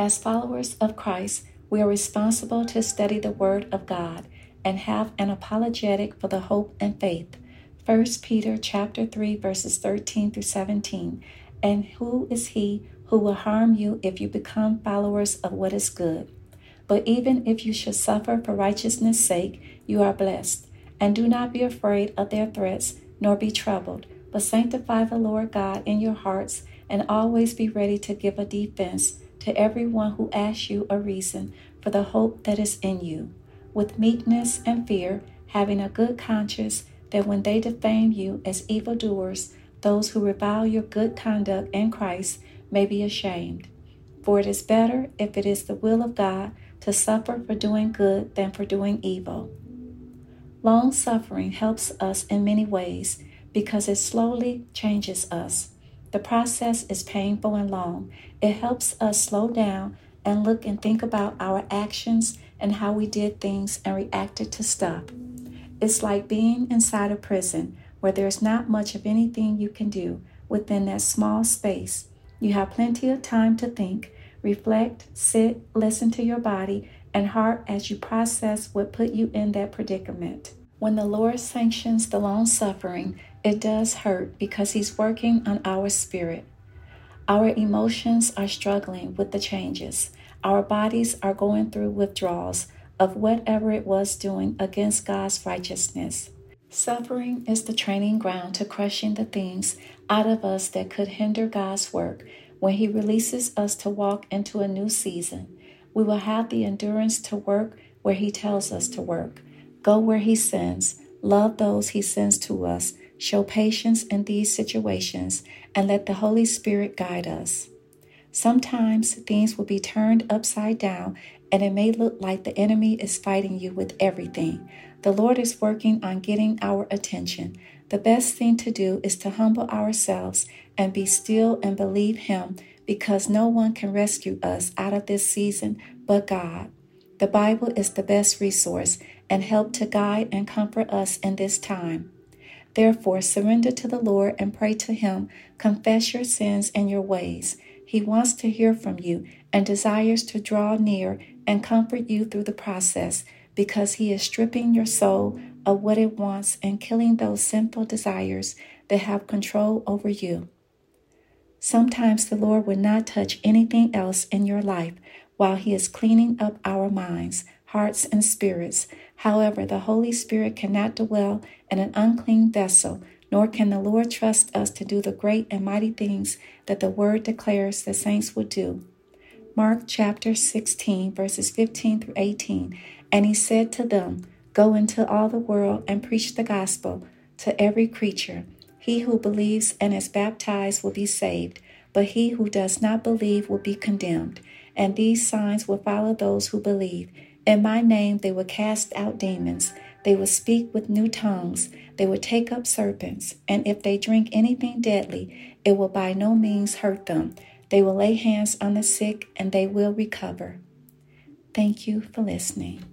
As followers of Christ, we are responsible to study the Word of God and have an apologetic for the hope and faith. 1 Peter chapter 3 verses 13 through 17. And who is he who will harm you if you become followers of what is good? But even if you should suffer for righteousness' sake, you are blessed. And do not be afraid of their threats, nor be troubled, but sanctify the Lord God in your hearts, and always be ready to give a defense to everyone who asks you a reason for the hope that is in you, with meekness and fear, having a good conscience, that when they defame you as evildoers, those who revile your good conduct in Christ may be ashamed. For it is better, if it is the will of God, to suffer for doing good than for doing evil. Long suffering helps us in many ways because it slowly changes us. The process is painful and long. It helps us slow down and look and think about our actions and how we did things and reacted to stuff. It's like being inside a prison where there's not much of anything you can do within that small space. You have plenty of time to think, reflect, sit, listen to your body and heart as you process what put you in that predicament. When the Lord sanctions the long suffering, it does hurt because He's working on our spirit. Our emotions are struggling with the changes. Our bodies are going through withdrawals of whatever it was doing against God's righteousness. Suffering is the training ground to crushing the things out of us that could hinder God's work. When He releases us to walk into a new season, we will have the endurance to work where He tells us to work. Go where He sends, love those He sends to us, show patience in these situations, and let the Holy Spirit guide us. Sometimes things will be turned upside down, and it may look like the enemy is fighting you with everything. The Lord is working on getting our attention. The best thing to do is to humble ourselves and be still and believe Him because no one can rescue us out of this season but God. The Bible is the best resource and help to guide and comfort us in this time. Therefore, surrender to the Lord and pray to Him. Confess your sins and your ways. He wants to hear from you and desires to draw near and comfort you through the process because He is stripping your soul of what it wants and killing those sinful desires that have control over you. Sometimes the Lord will not touch anything else in your life while He is cleaning up our minds, hearts, and spirits. However, the Holy Spirit cannot dwell in an unclean vessel, nor can the Lord trust us to do the great and mighty things that the Word declares the saints will do. Mark chapter 16, verses 15 through 18. And he said to them, Go into all the world and preach the gospel to every creature. He who believes and is baptized will be saved, but he who does not believe will be condemned and these signs will follow those who believe. In my name they will cast out demons. They will speak with new tongues. They will take up serpents. And if they drink anything deadly, it will by no means hurt them. They will lay hands on the sick and they will recover. Thank you for listening.